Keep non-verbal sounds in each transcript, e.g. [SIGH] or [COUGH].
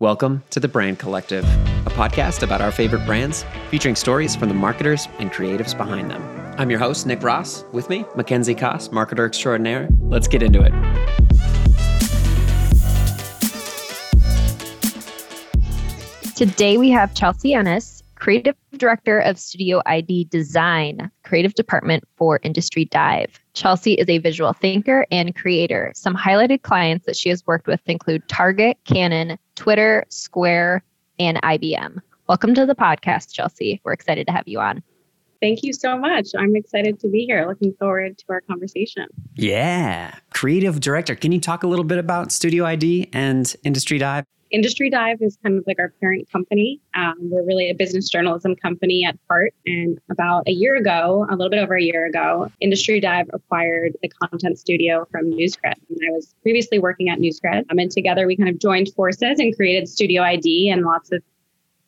Welcome to The Brand Collective, a podcast about our favorite brands, featuring stories from the marketers and creatives behind them. I'm your host, Nick Ross. With me, Mackenzie Koss, marketer extraordinaire. Let's get into it. Today we have Chelsea Ennis, Creative Director of Studio ID Design, Creative Department for Industry Dive. Chelsea is a visual thinker and creator. Some highlighted clients that she has worked with include Target, Canon, Twitter, Square, and IBM. Welcome to the podcast, Chelsea. We're excited to have you on. Thank you so much. I'm excited to be here. Looking forward to our conversation. Yeah. Creative director. Can you talk a little bit about Studio ID and Industry Dive? Industry Dive is kind of like our parent company. Um, we're really a business journalism company at heart. And about a year ago, a little bit over a year ago, Industry Dive acquired the content studio from NewsCred. And I was previously working at NewsCred. Um, and together we kind of joined forces and created Studio ID, and lots of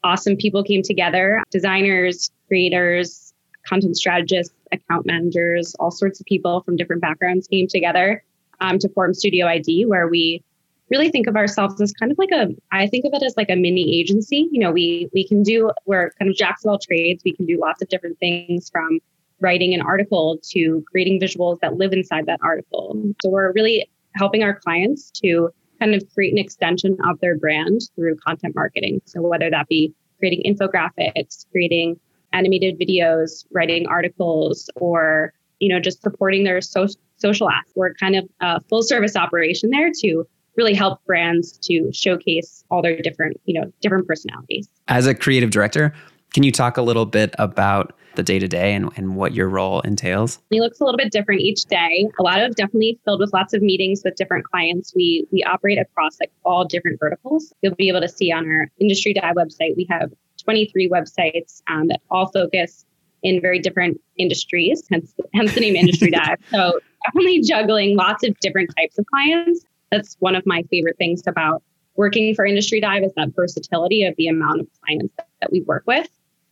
awesome people came together designers, creators, content strategists, account managers, all sorts of people from different backgrounds came together um, to form Studio ID, where we really think of ourselves as kind of like a I think of it as like a mini agency. You know, we we can do we're kind of jacks of all trades. We can do lots of different things from writing an article to creating visuals that live inside that article. So we're really helping our clients to kind of create an extension of their brand through content marketing. So whether that be creating infographics, creating animated videos, writing articles, or you know just supporting their so- social aspects. We're kind of a full service operation there to really help brands to showcase all their different, you know, different personalities. As a creative director, can you talk a little bit about the day to day and what your role entails? It looks a little bit different each day. A lot of definitely filled with lots of meetings with different clients. We we operate across like all different verticals. You'll be able to see on our Industry Dive website, we have 23 websites um, that all focus in very different industries, hence, hence the name Industry [LAUGHS] Dive. So definitely juggling lots of different types of clients that's one of my favorite things about working for Industry Dive is that versatility of the amount of clients that, that we work with.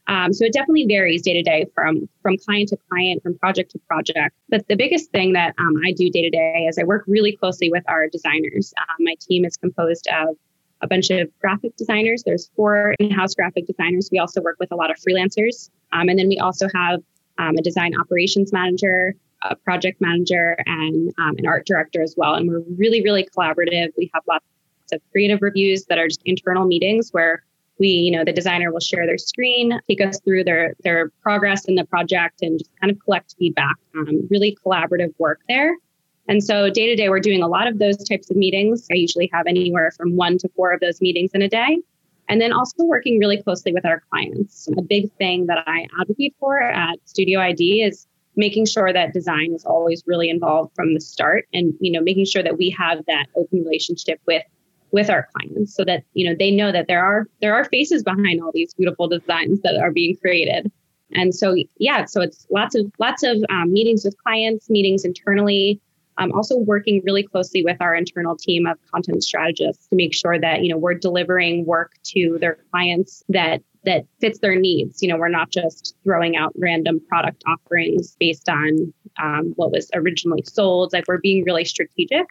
Um, so it definitely varies day to day from from client to client, from project to project. But the biggest thing that um, I do day to day is I work really closely with our designers. Um, my team is composed of a bunch of graphic designers. There's four in-house graphic designers. We also work with a lot of freelancers, um, and then we also have um, a design operations manager, a project manager and um, an art director as well. And we're really, really collaborative. We have lots of creative reviews that are just internal meetings where we, you know, the designer will share their screen, take us through their their progress in the project, and just kind of collect feedback. Um, really collaborative work there. And so day to day, we're doing a lot of those types of meetings. I usually have anywhere from one to four of those meetings in a day. And then also working really closely with our clients. A big thing that I advocate for at Studio ID is making sure that design is always really involved from the start and you know making sure that we have that open relationship with with our clients so that you know they know that there are there are faces behind all these beautiful designs that are being created. And so yeah so it's lots of lots of um, meetings with clients meetings internally um, also working really closely with our internal team of content strategists to make sure that you know we're delivering work to their clients that that fits their needs. You know, we're not just throwing out random product offerings based on um, what was originally sold. Like we're being really strategic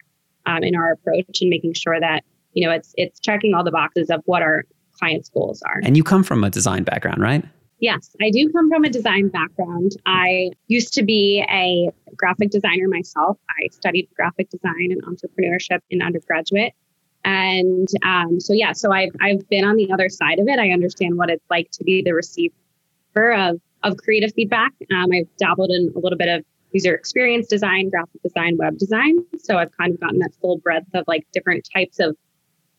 um, in our approach and making sure that you know it's it's checking all the boxes of what our clients' goals are. And you come from a design background, right? Yes, I do come from a design background. I used to be a graphic designer myself. I studied graphic design and entrepreneurship in undergraduate. And um, so, yeah, so I've, I've been on the other side of it. I understand what it's like to be the receiver of, of creative feedback. Um, I've dabbled in a little bit of user experience design, graphic design, web design. So I've kind of gotten that full breadth of like different types of,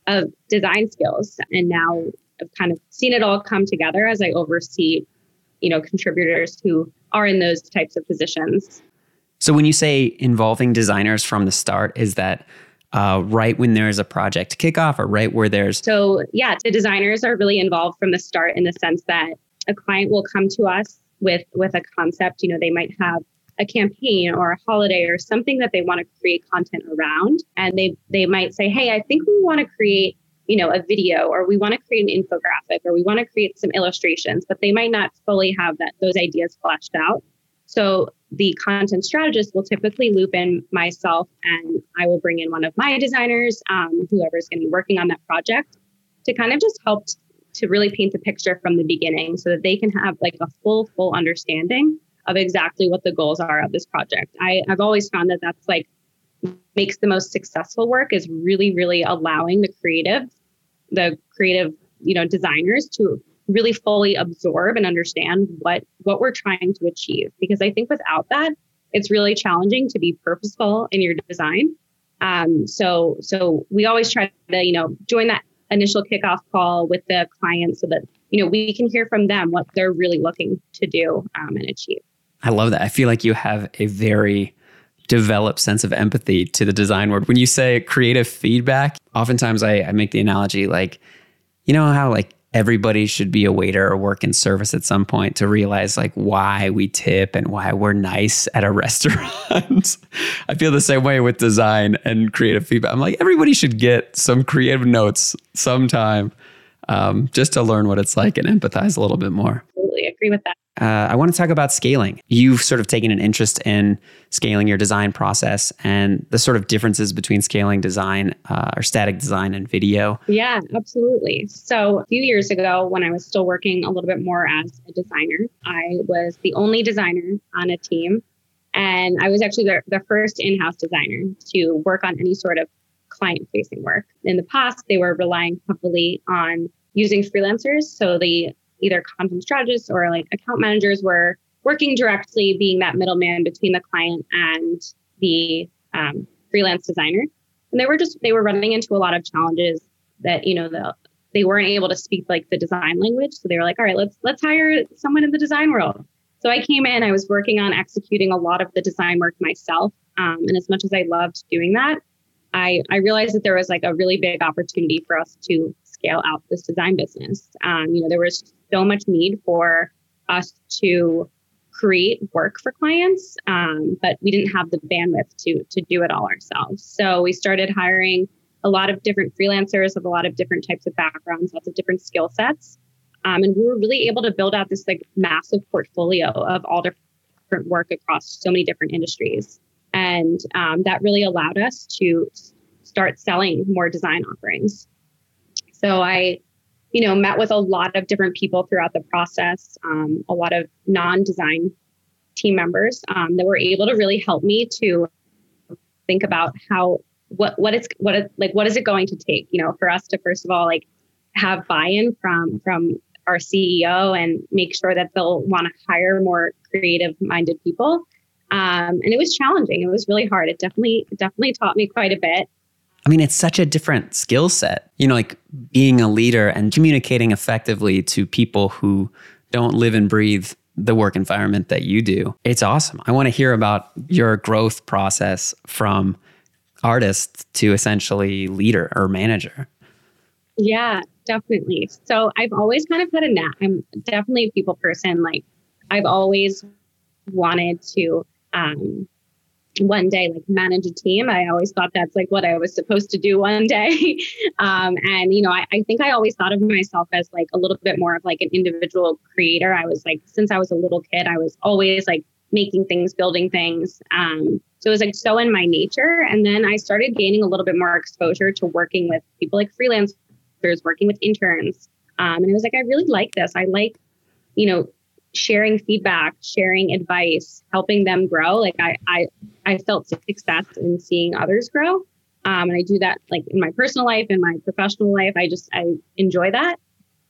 of design skills. And now I've kind of seen it all come together as I oversee, you know, contributors who are in those types of positions. So when you say involving designers from the start, is that uh, right when there's a project kickoff or right where there's so yeah the designers are really involved from the start in the sense that a client will come to us with with a concept you know they might have a campaign or a holiday or something that they want to create content around. And they they might say hey i think we want to create you know a video or we want to create an infographic or we want to create some illustrations but they might not fully have that those ideas fleshed out so the content strategist will typically loop in myself and I will bring in one of my designers, um, whoever's going to be working on that project. to kind of just help to really paint the picture from the beginning so that they can have like a full, full understanding of exactly what the goals are of this project. I, I've always found that that's like makes the most successful work is really, really allowing the creative, the creative, you know, designers to really fully absorb and understand what what we're trying to achieve. Because I think without that, it's really challenging to be purposeful in your design. Um, so so we always try to, you know, join that initial kickoff call with the client so that you know we can hear from them what they're really looking to do um, and achieve. I love that. I feel like you have a very developed sense of empathy to the design world. When you say creative feedback, oftentimes I, I make the analogy like, you know how like everybody should be a waiter or work in service at some point to realize like why we tip and why we're nice at a [LAUGHS] restaurant. I feel the same way with design and creative feedback. I'm like, everybody should get some creative notes sometime um, just to learn what it's like and empathize a little bit more. Absolutely agree with that uh, I want to talk about scaling. You've sort of taken an interest in scaling your design process and the sort of differences between scaling design uh, or static design and video. Yeah, absolutely. So, a few years ago, when I was still working a little bit more as a designer, I was the only designer on a team. And I was actually the, the first in house designer to work on any sort of client facing work. In the past, they were relying heavily on using freelancers. So, the either content strategists or like account managers were working directly, being that middleman between the client and the um, freelance designer. And they were just they were running into a lot of challenges that you know the they weren't able to speak like the design language. So they were like, all right, let's let's hire someone in the design world. So I came in, I was working on executing a lot of the design work myself. Um, and as much as I loved doing that, I, I realized that there was like a really big opportunity for us to scale out this design business. Um, you know, there was so much need for us to create work for clients, um, but we didn't have the bandwidth to to do it all ourselves. So we started hiring a lot of different freelancers of a lot of different types of backgrounds, lots of different skill sets, um, and we were really able to build out this like massive portfolio of all different work across so many different industries, and um, that really allowed us to start selling more design offerings. So I you know, met with a lot of different people throughout the process, um, a lot of non-design team members um, that were able to really help me to think about how what what it's what it, like what is it going to take, you know, for us to first of all like have buy-in from from our CEO and make sure that they'll want to hire more creative minded people. Um, and it was challenging. It was really hard. It definitely definitely taught me quite a bit. I mean, it's such a different skill set, you know, like being a leader and communicating effectively to people who don't live and breathe the work environment that you do. It's awesome. I want to hear about your growth process from artist to essentially leader or manager. Yeah, definitely. So I've always kind of had a knack. I'm definitely a people person. Like I've always wanted to um, one day like manage a team. I always thought that's like what i was supposed to do one day. [LAUGHS] Um, and you know I, I, think i always thought of myself as like a little bit more of like an individual creator. I was like since i was a little kid i was always like making things building things. Um, so it was like so in my nature. And then i started gaining a little bit more exposure to working with people like freelancers working with interns. Um, and it was like i really like this. I like you know sharing feedback, sharing advice, helping them grow. Like I, I, I felt success in seeing others grow. Um, and I do that like in my personal life, in my professional life. I just, I enjoy that.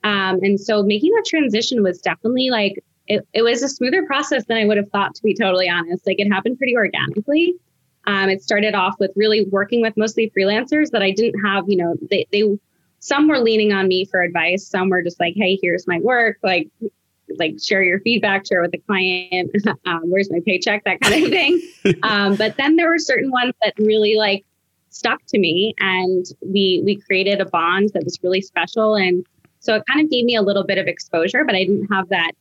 Um, and so making that transition was definitely like, it, it was a smoother process than I would have thought, to be totally honest. Like it happened pretty organically. Um, it started off with really working with mostly freelancers that I didn't have, you know, they, they, some were leaning on me for advice. Some were just like, Hey, here's my work. Like, like share your feedback, share with the client, [LAUGHS] um, where's my paycheck, that kind of thing. [LAUGHS] um, but then there were certain ones that really like stuck to me, and we we created a bond that was really special, and so it kind of gave me a little bit of exposure, but I didn't have that.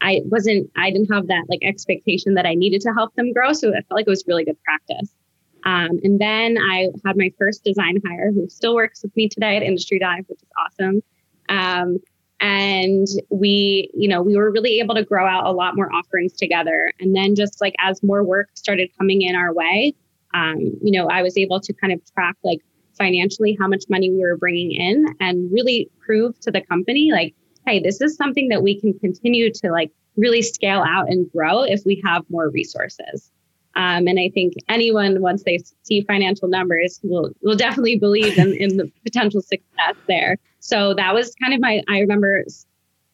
I wasn't. I didn't have that like expectation that I needed to help them grow, so I felt like it was really good practice. Um, and then I had my first design hire, who still works with me today at Industry Dive, which is awesome. Um, and we you know we were really able to grow out a lot more offerings together and then just like as more work started coming in our way um, you know i was able to kind of track like financially how much money we were bringing in and really prove to the company like, hey, this is something that we can continue to like really scale out and grow if we have more resources. Um, and I think anyone, once they see financial numbers, will will definitely believe in, in the potential success there. So that was kind of my. I remember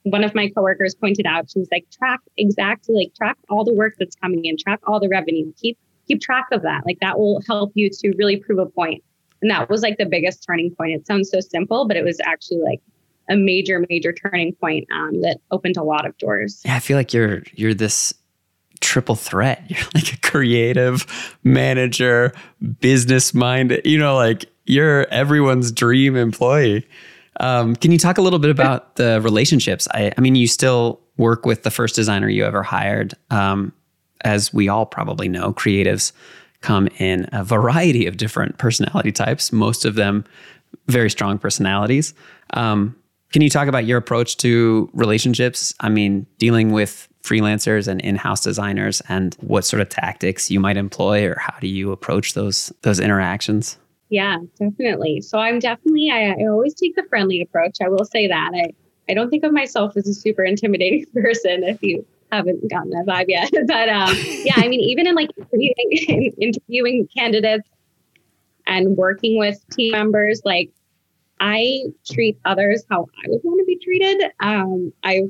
one of my coworkers pointed out. She was like, "Track exactly, like track all the work that's coming in, track all the revenue, keep keep track of that. Like that will help you to really prove a point." And that was like the biggest turning point. It sounds so simple, but it was actually like a major, major turning point um, that opened a lot of doors. Yeah, I feel like you're you're this triple threat. [LAUGHS] You're like a creative manager, business minded, You know, like you're everyone's dream employee. Um, can you talk a little bit about the relationships? I, I, mean, you still work with the first designer you ever hired. Um, as we all probably know, creatives come in a variety of different personality types, most of them very strong personalities. Um, can you talk about your approach to relationships? I mean, dealing with freelancers and in-house designers and what sort of tactics you might employ or how do you approach those those interactions? Yeah, definitely. So I'm definitely I, I always take the friendly approach. I will say that. I I don't think of myself as a super intimidating [LAUGHS] person if you haven't gotten that vibe yet. [LAUGHS] but um, yeah, I mean, even in like interviewing, [LAUGHS] interviewing candidates and working with team members, like I treat others how I would want to be treated. Um, I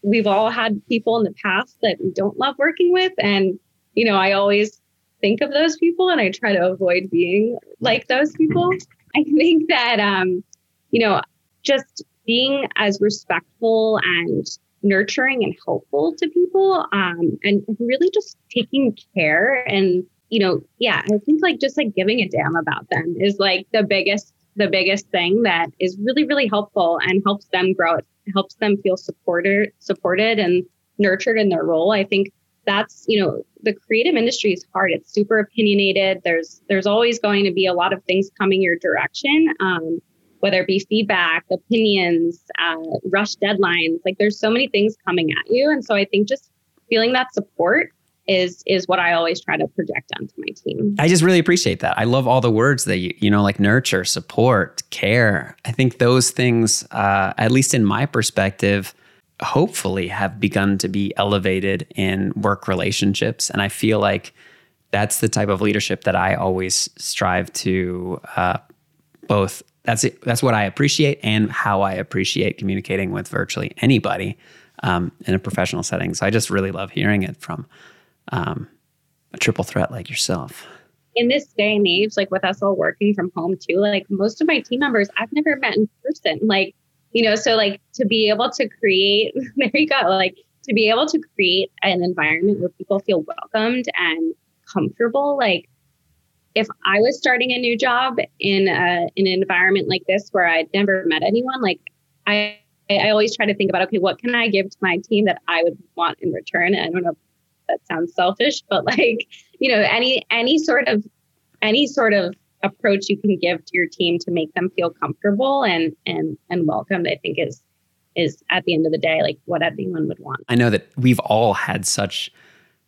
we've all had people in the past that we don't love working with, and you know, I always think of those people, and I try to avoid being like those people. I think that um, you know, just being as respectful and nurturing and helpful to people, um, and really just taking care and you know, yeah, I think like just like giving a damn about them is like the biggest the biggest thing that is really, really helpful and helps them grow. It helps them feel supported, supported and nurtured in their role. I think that's, you know, the creative industry is hard. It's super opinionated. There's, there's always going to be a lot of things coming your direction. Um, whether it be feedback, opinions, uh, rush deadlines, like there's so many things coming at you. And so I think just feeling that support is is what I always try to project onto my team. I just really appreciate that. I love all the words that you you know like nurture, support, care. I think those things, uh, at least in my perspective, hopefully have begun to be elevated in work relationships, and I feel like that's the type of leadership that I always strive to uh, both. That's it, that's what I appreciate and how I appreciate communicating with virtually anybody um, in a professional setting. So I just really love hearing it from um, a triple threat like yourself. In this day and age, like with us all working from home too, like most of my team members I've never met in person. Like, you know, so like to be able to create, [LAUGHS] there you go, like to be able to create an environment where people feel welcomed and comfortable, like if I was starting a new job in a, in an environment like this where I'd never met anyone, like I I always try to think about okay, what can I give to my team that I would want in return? I don't know that sounds selfish, but like, you know, any any sort of any sort of approach you can give to your team to make them feel comfortable and and and welcomed, I think is is at the end of the day like what anyone would want. I know that we've all had such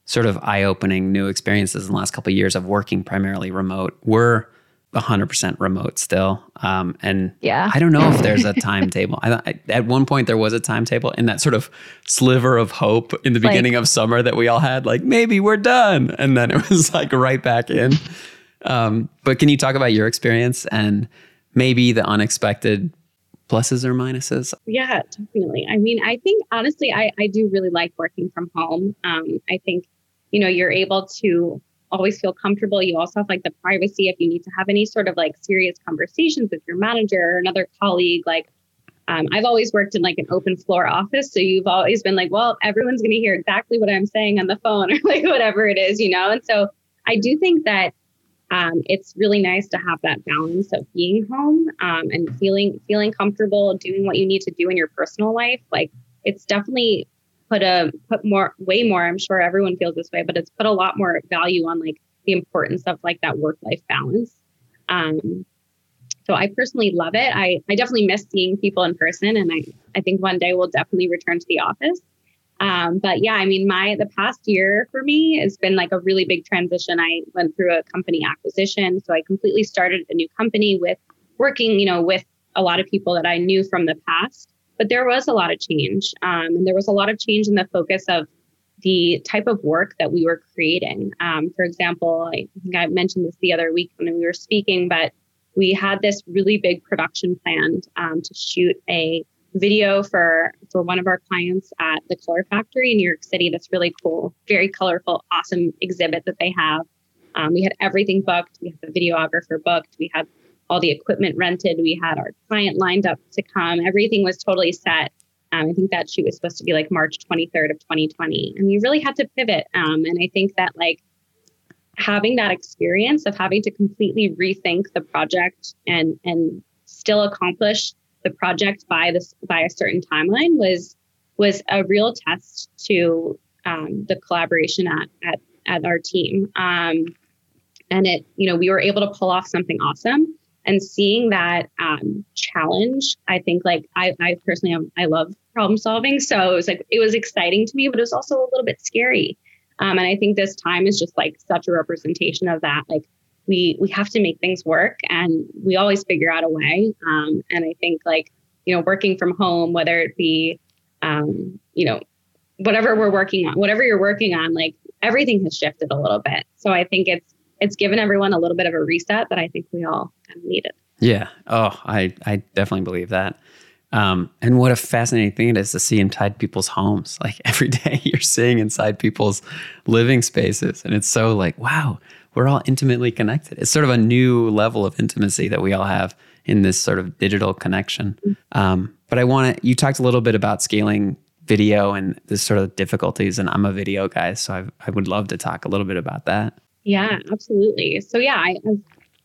sort of eye-opening new experiences in the last couple of years of working primarily remote. We're 100% remote still. Um, and yeah, I don't know if there's a [LAUGHS] timetable. I, I, at one point, there was a timetable in that sort of sliver of hope in the beginning like, of summer that we all had, like maybe we're done. And then it was like right back in. Um, but can you talk about your experience and maybe the unexpected pluses or minuses? Yeah, definitely. I mean, I think honestly, I, I do really like working from home. Um, I think, you know, you're able to always feel comfortable. You also have like the privacy if you need to have any sort of like serious conversations with your manager or another colleague. Like, um, I've always worked in like an open floor office. So you've always been like, well, everyone's going to hear exactly what I'm saying on the phone [LAUGHS] or like whatever it is, you know? And so I do think that um, it's really nice to have that balance of being home um, and feeling feeling comfortable doing what you need to do in your personal life. Like it's definitely put a put more way more i'm sure everyone feels this way but it's put a lot more value on like the importance of like that work life balance. Um so i personally love it. I i definitely miss seeing people in person and i i think one day we'll definitely return to the office Um, but yeah, I mean, my the past year for me has been like a really big transition. I went through a company acquisition, so I completely started a new company with working, you know, with a lot of people that I knew from the past. But there was a lot of change, um, and there was a lot of change in the focus of the type of work that we were creating. Um, for example, I think I mentioned this the other week when we were speaking, but we had this really big production planned um, to shoot a video for for one of our clients at the Color Factory in New York City. That's really cool, very colorful, awesome exhibit that they have. Um, we had everything booked. We had the videographer booked. We had all the equipment rented. We had our client lined up to come. Everything was totally set. Um, I think that shoot was supposed to be like March 23rd of 2020, and we really had to pivot. Um, and I think that like having that experience of having to completely rethink the project and and still accomplish the project by this by a certain timeline was was a real test to um, the collaboration at at at our team. Um, and it, you know, we were able to pull off something awesome. And seeing that um, challenge, I think, like I, I personally, am, I love problem solving, so it was like it was exciting to me, but it was also a little bit scary. Um, and I think this time is just like such a representation of that. Like we we have to make things work and we always figure out a way um, and i think like you know working from home whether it be um, you know whatever we're working on whatever you're working on like everything has shifted a little bit so i think it's it's given everyone a little bit of a reset that i think we all kind of needed yeah oh i i definitely believe that um, and what a fascinating thing it is to see inside people's homes. Like [LAUGHS] every day you're seeing inside people's living spaces. And it's so like, wow, we're all intimately connected. It's sort of a new level of intimacy that we all have in this sort of digital connection. Um, but I want to, you talked a little bit about scaling video and the sort of difficulties, and I'm a video guy, so I, I would love to talk a little bit about that. Yeah, absolutely. So yeah, I,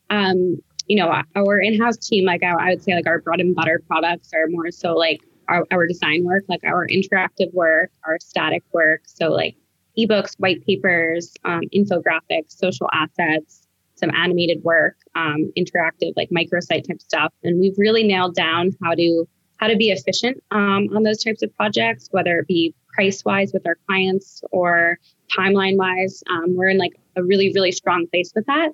um, you know, our in-house team, like I, I, would say, like our bread and butter products are more so like our, our design work, like our interactive work, our static work. So like ebooks, white papers, um, infographics, social assets, some animated work, um, interactive like microsite type stuff, and we've really nailed down how to how to be efficient um, on those types of projects, whether it be price wise with our clients or timeline wise. Um, we're in like a really really strong place with that.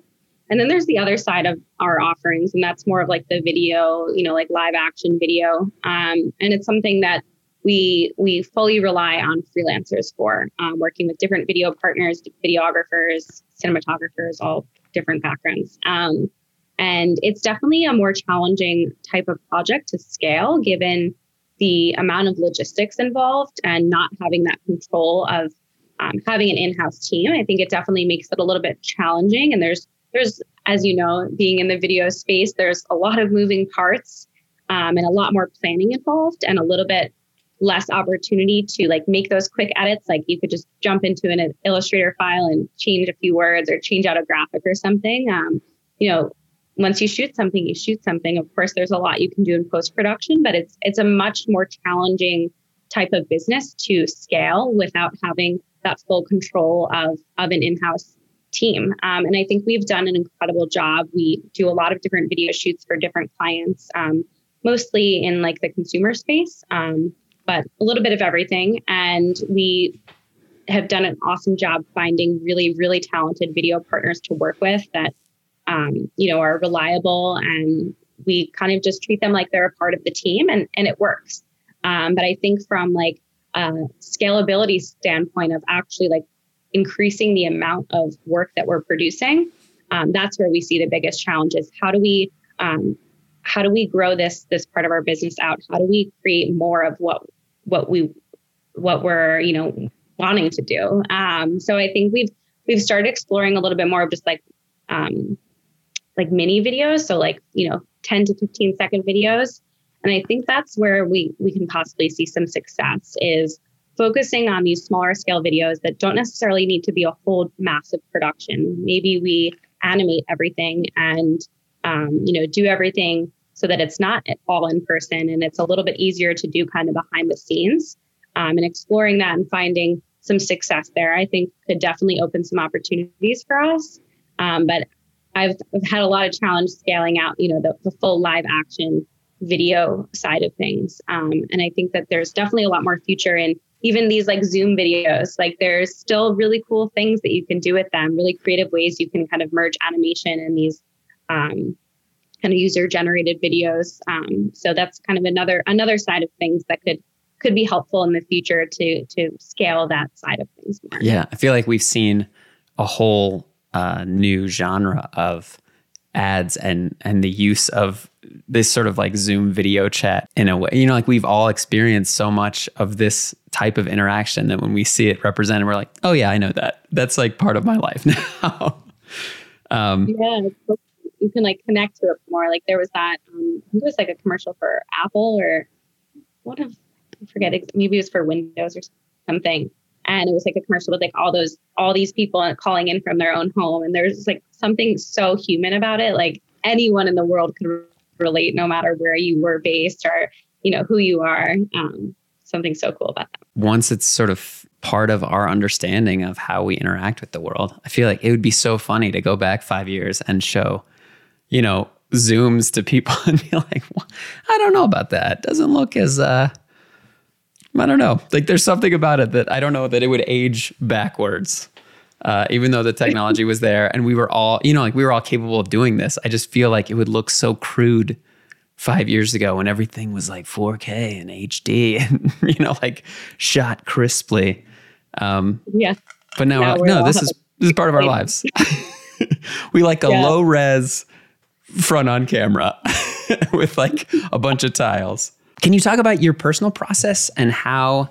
And then there's the other side of our offerings, and that's more of like the video, you know, like live action video. Um, and it's something that we we fully rely on freelancers for um, working with different video partners, videographers, cinematographers, all different backgrounds. Um, and it's definitely a more challenging type of project to scale given the amount of logistics involved and not having that control of um, having an in-house team. I think it definitely makes it a little bit challenging. And there's there's as you know, being in the video space, there's a lot of moving parts um, and a lot more planning involved and a little bit less opportunity to like make those quick edits. Like you could just jump into an Illustrator file and change a few words or change out a graphic or something. Um, you know, once you shoot something, you shoot something. Of course, there's a lot you can do in post production, but it's it's a much more challenging type of business to scale without having that full control of of an in-house team. Um, and I think we've done an incredible job. We do a lot of different video shoots for different clients, um, mostly in like the consumer space. Um, but a little bit of everything. And we have done an awesome job finding really, really talented video partners to work with that, um, you know, are reliable and we kind of just treat them like they're a part of the team and, and it works. Um, but I think from like a scalability standpoint of actually like increasing the amount of work that we're producing, um, that's where we see the biggest challenges. How do we um, how do we grow this this part of our business out? How do we create more of what what we what we're you know wanting to do? Um, so I think we've we've started exploring a little bit more of just like um, like mini videos, so like you know 10 to 15 second videos, and I think that's where we we can possibly see some success is focusing on these smaller scale videos that don't necessarily need to be a whole massive production. Maybe we animate everything and um, you know do everything so that it's not all in person and it's a little bit easier to do kind of behind the scenes um, and exploring that and finding some success there i think could definitely open some opportunities for us. Um, but I've, I've, had a lot of challenge scaling out you know the, the full live action video side of things um, and i think that there's definitely a lot more future in even these like Zoom videos, like there's still really cool things that you can do with them, really creative ways you can kind of merge animation and these um, kind of user generated videos. Um, so that's kind of another another side of things that could could be helpful in the future to to scale that side of things more. Yeah, I feel like we've seen a whole uh, new genre of ads and and the use of this sort of like Zoom video chat in a way. You know, like we've all experienced so much of this type of interaction that when we see it represented, we're like, oh yeah, I know that. That's like part of my life [LAUGHS] now. um, yeah, you can like connect to it more. Like there was that, um, it was like a commercial for Apple or what if I forget, maybe it was for Windows or something. And it was like a commercial with like all those, all these people calling in from their own home. And there's like something so human about it. Like anyone in the world could relate no matter where you were based or, you know, who you are. Um, something so cool about that. Once it's sort of part of our understanding of how we interact with the world, I feel like it would be so funny to go back five years and show you know, zooms to people [LAUGHS] and be like, well, I don't know about that. Doesn't look as, uh, I don't know. Like there's something about it that I don't know that it would age backwards. Uh, even though the technology was there and we were all, you know, like we were all capable of doing this. I just feel like it would look so crude five years ago when everything was like 4K and HD [LAUGHS] and, you know, like shot crisply. Um, yeah. But now, now like, no, this [LAUGHS] is, this is part of our lives. we like a yeah. low res front on camera [LAUGHS] with like a bunch of tiles. Can you talk about your personal process and how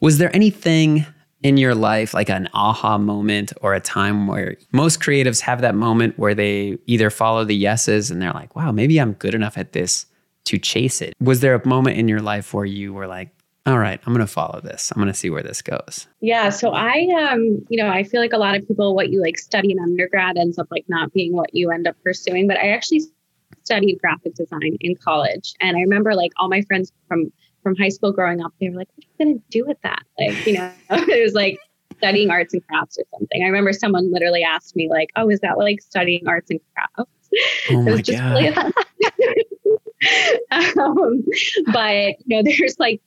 was there anything in your life like an aha moment or a time where most creatives have that moment where they either follow the yeses and they're like, wow, maybe I'm good enough at this to chase it. Was there a moment in your life where you were like, all right, I'm going to follow this. I'm going to see where this goes. Yeah. So I, um, you know, I feel like a lot of people, what you like study in undergrad ends up like not being what you end up pursuing. But I actually studied graphic design in college. And I remember like all my friends from, from high school growing up, they were like, what are you going to do with that? Like, you know, [LAUGHS] it was like studying arts and crafts or something. I remember someone literally asked me like, oh, is that like studying arts and crafts? [LAUGHS] Oh my God. Really [LAUGHS] um, but you know, there's like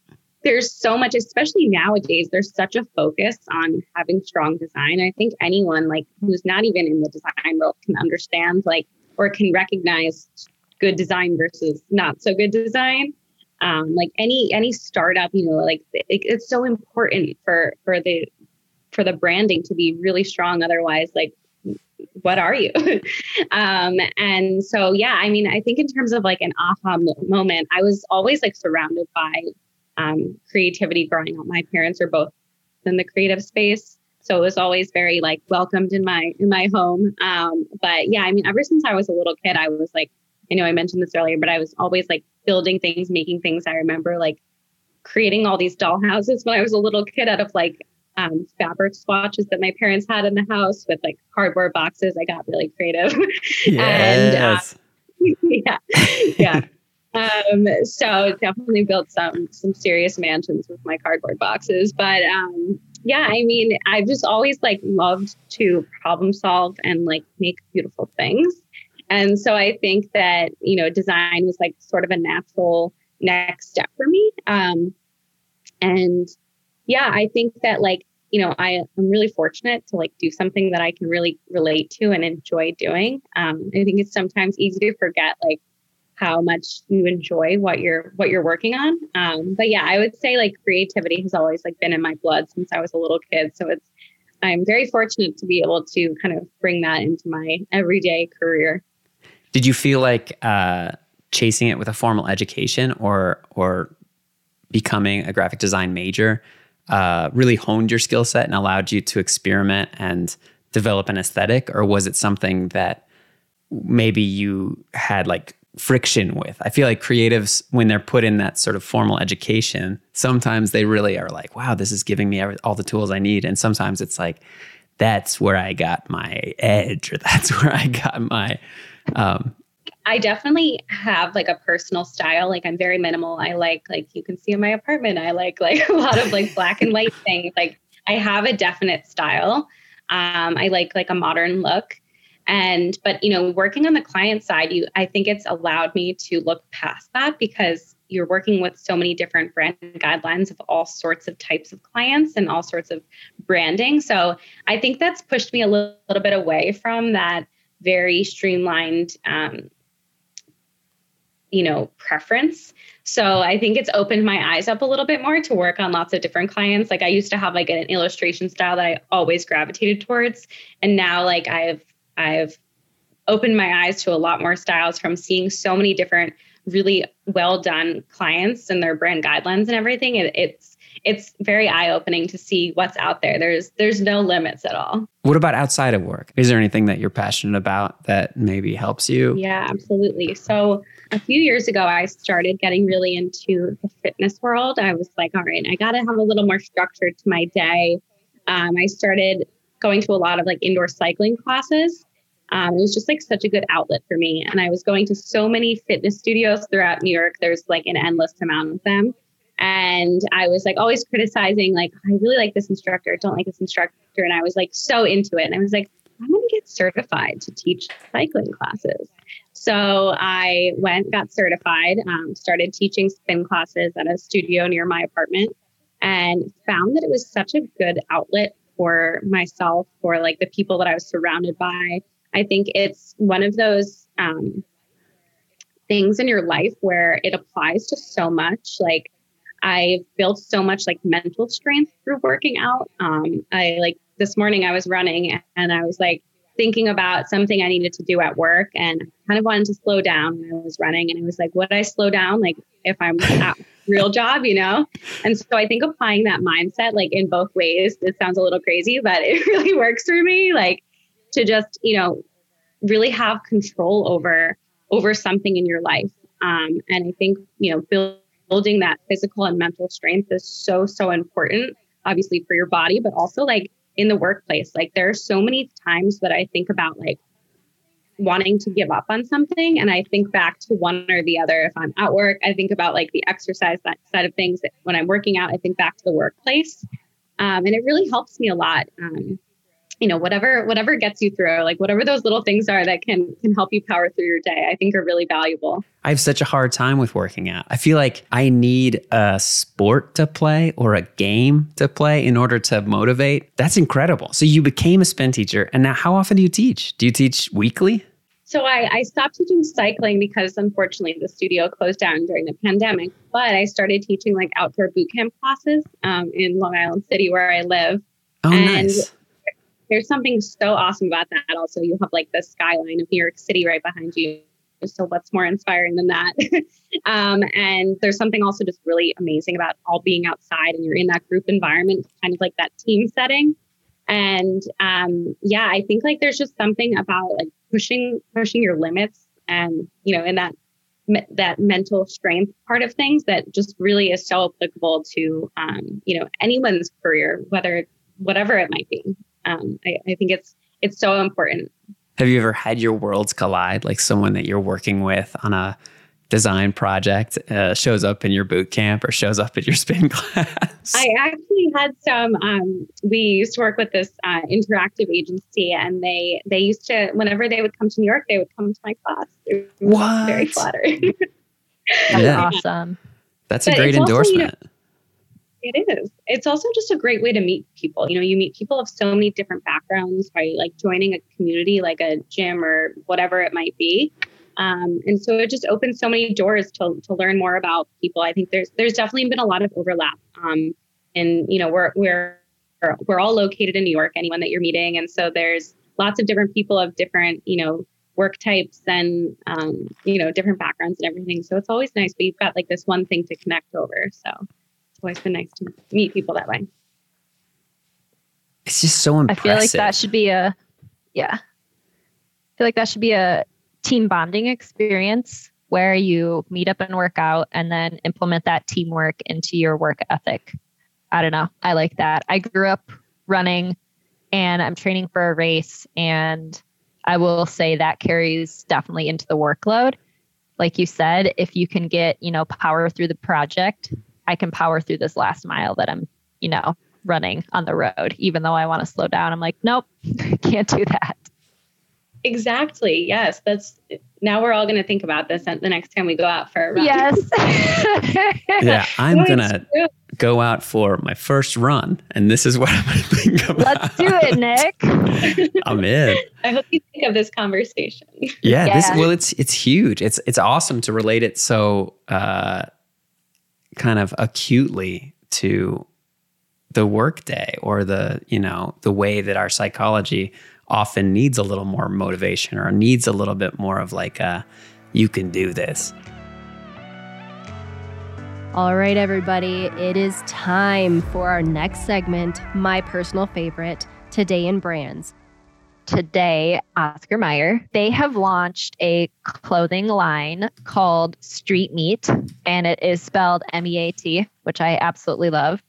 there's so much, especially nowadays, there's such a focus on having strong design. I think anyone like who's not even in the design world can understand like or can recognize good design versus not so good design. Um, like any any startup, you know, like it, it's so important for for the for the branding to be really strong. Otherwise, like what are you? [LAUGHS] um, and so, yeah, I mean, I think in terms of like an aha moment, I was always like surrounded by um, creativity growing up. My parents are both in the creative space. So it was always very like welcomed in my in my home. Um, but yeah, I mean, ever since I was a little kid, I was like, I know I mentioned this earlier, but I was always like building things, making things. I remember like creating all these doll houses when I was a little kid out of like um, fabric swatches that my parents had in the house with like cardboard boxes. I got really creative. Yes. [LAUGHS] and, uh, [LAUGHS] yeah, yeah. Um, so definitely built some some serious mansions with my cardboard boxes. But um, yeah, I mean, I've just always like loved to problem solve and like make beautiful things. And so I think that, you know, design was like sort of a natural next step for me. Um, and yeah, I think that like, you know, I am really fortunate to like do something that I can really relate to and enjoy doing. Um, I think it's sometimes easy to forget like how much you enjoy what you're what you're working on. Um, but yeah, I would say like creativity has always like been in my blood since I was a little kid. So it's I'm very fortunate to be able to kind of bring that into my everyday career. Did you feel like uh, chasing it with a formal education or or becoming a graphic design major uh, really honed your skill set and allowed you to experiment and develop an aesthetic, or was it something that maybe you had like friction with. I feel like creatives, when they're put in that sort of formal education, sometimes they really are like, wow, this is giving me all the tools I need. And sometimes it's like, that's where I got my edge or [LAUGHS] that's where I got my. Um, I definitely have like a personal style. Like I'm very minimal. I like, like you can see in my apartment, I like like [LAUGHS] a lot of like black and white things. Like I have a definite style. Um, I like like a modern look and but you know working on the client side you i think it's allowed me to look past that because you're working with so many different brand guidelines of all sorts of types of clients and all sorts of branding. So I think that's pushed me a little, little bit away from that very streamlined um, you know preference. So i think it's opened my eyes up a little bit more to work on lots of different clients. Like i used to have like an illustration style that i always gravitated towards. And now like i've i've opened my eyes to a lot more styles from seeing so many different really well done clients and their brand guidelines and everything it, it's it's very eye opening to see what's out there. There's there's no limits at all. What about outside of work? Is there anything that you're passionate about that maybe helps you? Yeah, absolutely. So a few years ago, I started getting really into the fitness world. I was like, all right, I got to have a little more structure to my day. Um, I started going to a lot of like indoor cycling classes. Um, it was just like such a good outlet for me. And I was going to so many fitness studios throughout New York. There's like an endless amount of them. And I was like always criticizing, like, I really like this instructor, don't like this instructor. And I was like so into it. And I was like, I'm going to get certified to teach cycling classes. So I went, got certified, um, started teaching spin classes at a studio near my apartment, and found that it was such a good outlet for myself, for like the people that I was surrounded by. I think it's one of those um, things in your life where it applies to so much. Like I've built so much like mental strength through working out. Um, I like this morning I was running and I was like thinking about something I needed to do at work and kind of wanted to slow down when I was running. And I was like, would I slow down? Like if I'm at real job, you know? And so I think applying that mindset like in both ways, it sounds a little crazy, but it [LAUGHS] really works for me. Like to just, you know, really have control over over something in your life. Um, and I think, you know, build building that physical and mental strength is so, so important, obviously for your body, but also like in the workplace. Like there are so many times that I think about like wanting to give up on something. And I think back to one or the other. If I'm at work, I think about like the exercise that side of things. When I'm working out, I think back to the workplace. Um, and it really helps me a lot. Um, you know whatever whatever gets you through like whatever those little things are that can can help you power through your day i think are really valuable. I have such a hard time with working out. I feel like i need a sport to play or a game to play in order to motivate. That's incredible. So you became a spin teacher and now how often do you teach? Do you teach weekly? So I, I stopped teaching cycling because unfortunately the studio closed down during the pandemic but i started teaching like outdoor boot camp classes um, in long island city where i live. Oh and nice there's something so awesome about that. Also, you have like the skyline of New York City right behind you. So, what's more inspiring than that? [LAUGHS] um, and there's something also just really amazing about all being outside and you're in that group environment, kind of like that team setting. And um, yeah, I think like there's just something about like pushing pushing your limits and you know in that that mental strength part of things that just really is so applicable to um, you know anyone's career, whether whatever it might be um, I, I think it's it's so important. Have you ever had your worlds collide? Like someone that you're working with on a design project uh, shows up in your boot camp or shows up at your [LAUGHS] spin class? I actually had some. Um, we used to work with this uh, interactive agency, and they they used to whenever they would come to New York, they would come to my class. what? Very flattering. [LAUGHS] That's yeah. awesome. That's but a great endorsement. Also, you know, it is. It's also just a great way to meet people. You know, you meet people of so many different backgrounds by like joining a community like a gym or whatever it might be. Um, and so it just opens so many doors to, to learn more about people. I think there's there's definitely been a lot of overlap. Um, and you know, we're we're we're all located in New York. Anyone that you're meeting, and so there's lots of different people of different you know work types and um, you know different backgrounds and everything. So it's always nice. But you've got like this one thing to connect over. So always been nice to meet people that way. It's just so impressive. I feel like that should be a, yeah. I feel like that should be a team bonding experience where you meet up and work out and then implement that teamwork into your work ethic. I don't know. I like that. I grew up running and I'm training for a race and I will say that carries definitely into the workload. Like you said, if you can get, you know, power through the project I can power through this last mile that I'm, you know, running on the road, even though I want to slow down. I'm like, nope, [LAUGHS] can't do that. Exactly. Yes. That's now we're all going to think about this the next time we go out for a run. Yes. [LAUGHS] yeah, I'm No, going to go out for my first run, and this is [LAUGHS] what I'm going to think about. Let's do it, Nick. I'm in. I hope you think of this conversation. Yeah, this well, it's it's huge. It's it's awesome to relate it so uh, kind of acutely to the workday or the you know the way that our psychology often needs a little more motivation or needs a little bit more of like a you can do this. All right, everybody, it is time for our next segment, my personal favorite, Today in Brands. Today, Oscar Mayer, they have launched a clothing line called Street Meat, and it is spelled M E A T, which I absolutely love.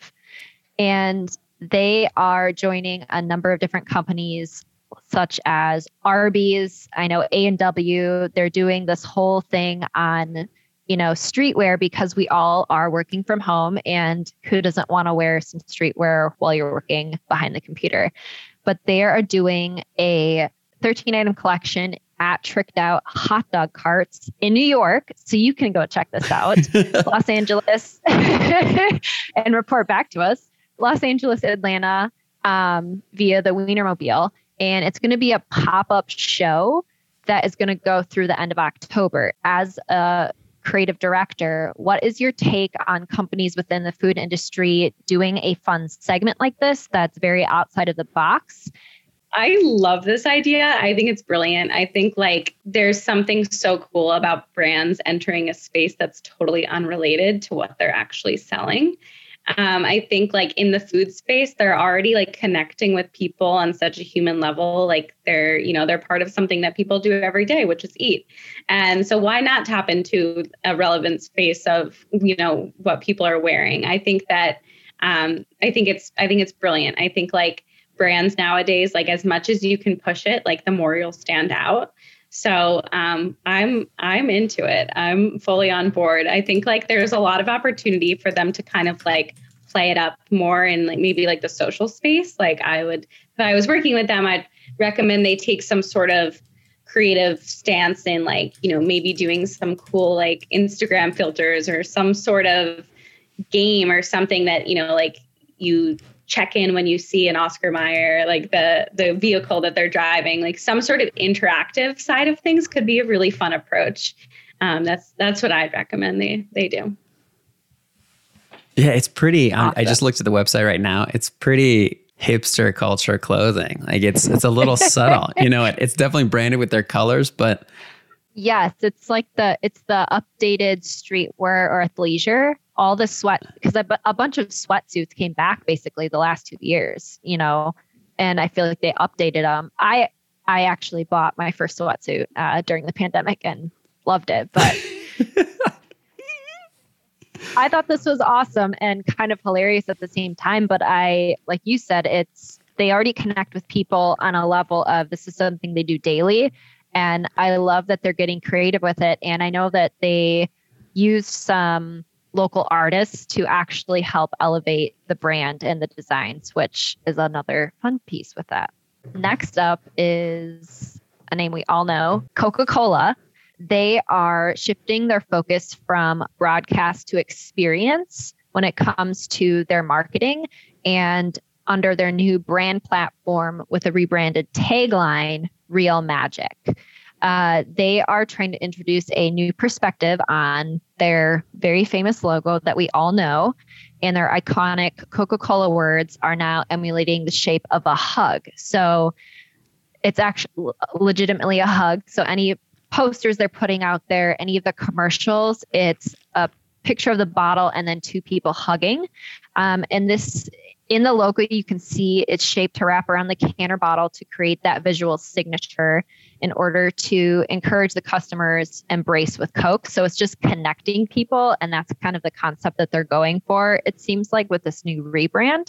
And they are joining a number of different companies such as Arby's, I know A&W, they're doing this whole thing on you know, streetwear because we all are working from home and who doesn't want to wear some streetwear while you're working behind the computer? But they are doing a 13 item collection at Tricked Out Hot Dog Carts in New York. So you can go check this out. [LAUGHS] Los Angeles [LAUGHS] and report back to us. Los Angeles, Atlanta, um, via the Wienermobile. And it's going to be a pop up show that is going to go through the end of October. As a creative director, what is your take on companies within the food industry doing a fun segment like this that's very outside of the box? I love this idea. I think it's brilliant. I think like there's something so cool about brands entering a space that's totally unrelated to what they're actually selling. Um, I think like in the food space, they're already like connecting with people on such a human level. Like they're, you know, they're part of something that people do every day, which is eat. And so why not tap into a relevant space of, you know, what people are wearing? I think that um, I think it's I think it's brilliant. I think like brands nowadays, like as much as you can push it, like the more you'll stand out. So um, I'm I'm into it. I'm fully on board. I think like there's a lot of opportunity for them to kind of like play it up more in like maybe like the social space. Like I would if I was working with them, I'd recommend they take some sort of creative stance in like you know maybe doing some cool like Instagram filters or some sort of game or something that you know like you check in when you see an Oscar Mayer, like the the vehicle that they're driving, like some sort of interactive side of things could be a really fun approach. Um, that's that's what I'd recommend they they do. Yeah, it's pretty. I, I just looked at the website right now. It's pretty hipster culture clothing. Like it's it's a little [LAUGHS] subtle. You know, it, it's definitely branded with their colors, but Yes, it's like the it's the updated streetwear or athleisure. All the sweat because a, a bunch of sweatsuits came back basically the last two years, you know, and I feel like they updated them. I I actually bought my first sweatsuit uh, during the pandemic and loved it, but [LAUGHS] I thought this was awesome and kind of hilarious at the same time. But I, like you said, it's they already connect with people on a level of this is something they do daily. And I love that they're getting creative with it. And I know that they used some local artists to actually help elevate the brand and the designs, which is another fun piece with that. Next up is a name we all know Coca Cola. They are shifting their focus from broadcast to experience when it comes to their marketing and under their new brand platform with a rebranded tagline, Real Magic. Uh, they are trying to introduce a new perspective on their very famous logo that we all know. And their iconic Coca Cola words are now emulating the shape of a hug. So it's actually legitimately a hug. So any posters they're putting out there, any of the commercials, it's a picture of the bottle and then two people hugging. Um, and this in the logo, you can see it's shaped to wrap around the canner bottle to create that visual signature in order to encourage the customers embrace with Coke. So it's just connecting people, and that's kind of the concept that they're going for. It seems like with this new rebrand.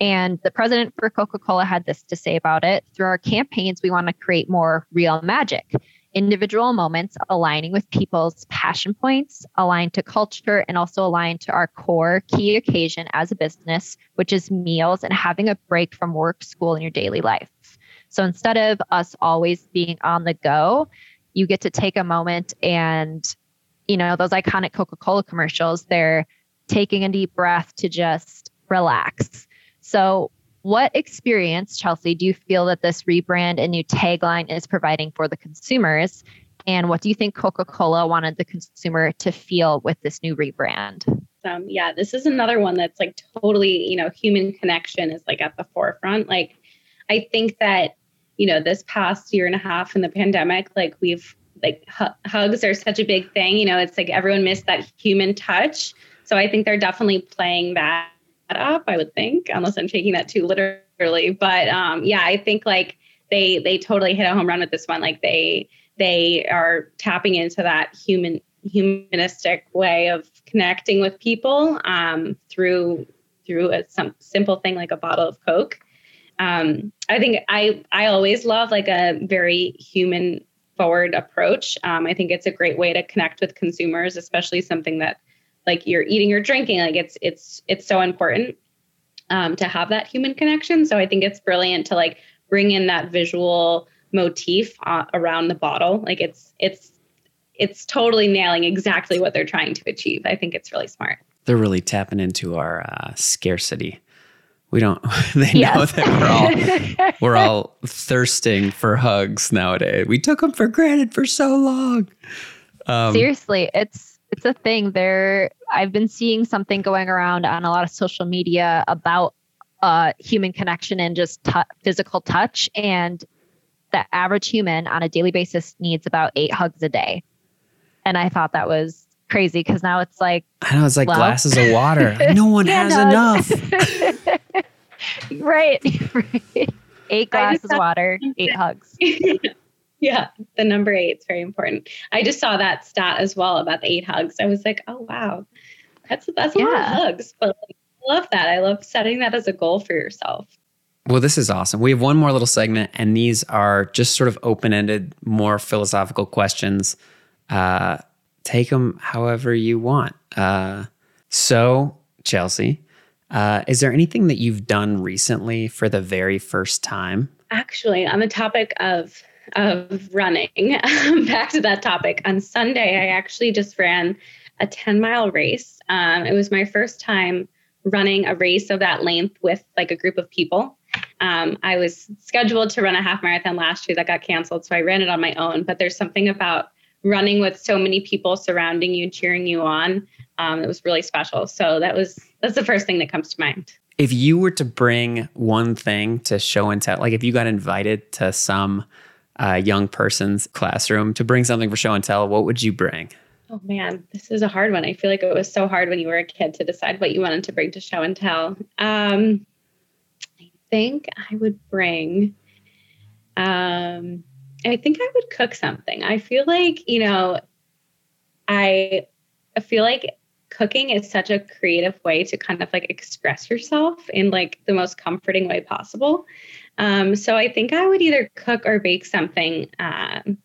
And the president for Coca Cola had this to say about it. Through our campaigns, we want to create more real magic individual moments aligning with people's passion points, aligned to culture, and also aligned to our core key occasion as a business, which is meals and having a break from work, school, and your daily life. So instead of us always being on the go, you get to take a moment and, you know, those iconic Coca Cola commercials, they're taking a deep breath to just relax. So, what experience, Chelsea, do you feel that this rebrand and new tagline is providing for the consumers? And what do you think Coca Cola wanted the consumer to feel with this new rebrand? Um, yeah, this is another one that's like totally, you know, human connection is like at the forefront. Like, I think that, you know, this past year and a half in the pandemic, like we've, like hu- hugs are such a big thing. You know, it's like everyone missed that human touch. So I think they're definitely playing that up, I would think, unless I'm taking that too literally. But um, yeah, I think like they they totally hit a home run with this one. Like they they are tapping into that human humanistic way of connecting with people um, through through a some simple thing like a bottle of Coke. Um, I think I I always love like a very human forward approach. Um, I think it's a great way to connect with consumers, especially something that like you're eating or drinking. Like it's it's it's so important um, to have that human connection. So I think it's brilliant to like bring in that visual motif uh, around the bottle. Like it's it's it's totally nailing exactly what they're trying to achieve. I think it's really smart. They're really tapping into our uh, scarcity. We don't. [LAUGHS] They yes. know that we're all [LAUGHS] we're all thirsting for hugs nowadays. We took them for granted for so long. Um, Seriously, it's it's a thing. There, I've been seeing something going around on a lot of social media about uh, human connection and just t- physical touch, and the average human on a daily basis needs about eight hugs a day. And I thought that was crazy because now it's like I know it's like well, glasses of water. [LAUGHS] no one has enough. [LAUGHS] right, [LAUGHS] right. Eight glasses of water, eight hugs. Yeah, the number eight is very important. I just saw that stat as well about the eight hugs. I was like, oh wow, that's that's a yeah. lot of hugs. But like, I love that. I love setting that as a goal for yourself. Well, this is awesome. We have one more little segment, and these are just sort of open ended, more philosophical questions. Uh, take them however you want. Uh, so, Chelsea, uh, is there anything that you've done recently for the very first time? Actually, on the topic of of running, [LAUGHS] back to that topic. On Sunday, I actually just ran a 10 mile race. Um, it was my first time running a race of that length with like a group of people. Um, I was scheduled to run a half marathon last year that got canceled, so I ran it on my own. But there's something about running with so many people surrounding you, cheering you on. Um, it was really special. So that was that's the first thing that comes to mind. If you were to bring one thing to show and tell, like if you got invited to some uh, young person's classroom to bring something for show and tell, what would you bring? Oh man, this is a hard one. I feel like it was so hard when you were a kid to decide what you wanted to bring to show and tell. Um, I think I would bring, um, I think I would cook something. I feel like, you know, I, I feel like cooking is such a creative way to kind of like express yourself in like the most comforting way possible. Um, so I think I would either cook or bake something. Um,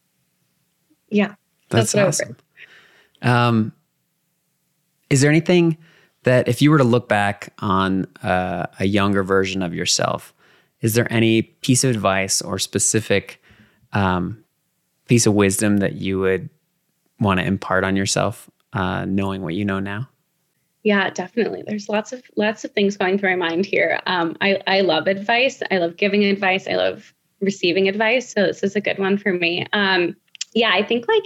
yeah, that's, that's awesome. Um, is there anything that if you were to look back on uh, a younger version of yourself, is there any piece of advice or specific um, piece of wisdom that you would want to impart on yourself, uh, knowing what you know now? Yeah, definitely. There's lots of lots of things going through my mind here. Um, I I love advice. I love giving advice. I love receiving advice. So this is a good one for me. Um, yeah, I think like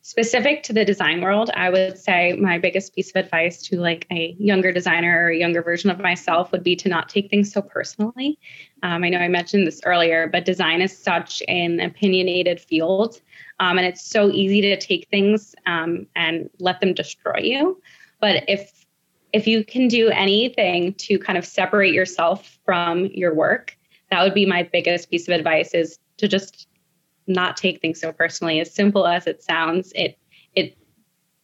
specific to the design world, I would say my biggest piece of advice to like a younger designer or a younger version of myself would be to not take things so personally. Um, I know I mentioned this earlier, but design is such an opinionated field, um, and it's so easy to take things um, and let them destroy you. But if if you can do anything to kind of separate yourself from your work, that would be my biggest piece of advice: is to just not take things so personally. As simple as it sounds, it it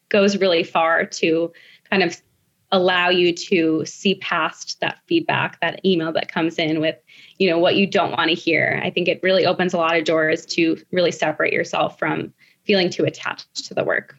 goes really far to kind of allow you to see past that feedback, that email that comes in with, you know, what you don't want to hear. I think it really opens a lot of doors to really separate yourself from feeling too attached to the work.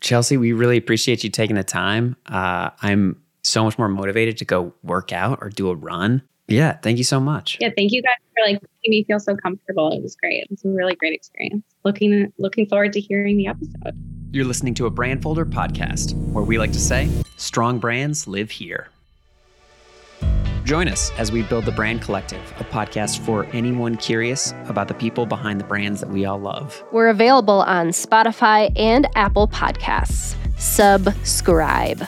Chelsea, we really appreciate you taking the time. Uh, I'm so much more motivated to go work out or do a run Yeah, thank you so much. Yeah, thank you guys for like making me feel so comfortable. It was great. It was a really great experience. Looking looking forward to hearing the episode. You're listening to a Brandfolder podcast, where we like to say, strong brands live here. Join us as we build the Brand Collective, a podcast for anyone curious about the people behind the brands that we all love. We're available on Spotify and Apple Podcasts. Subscribe.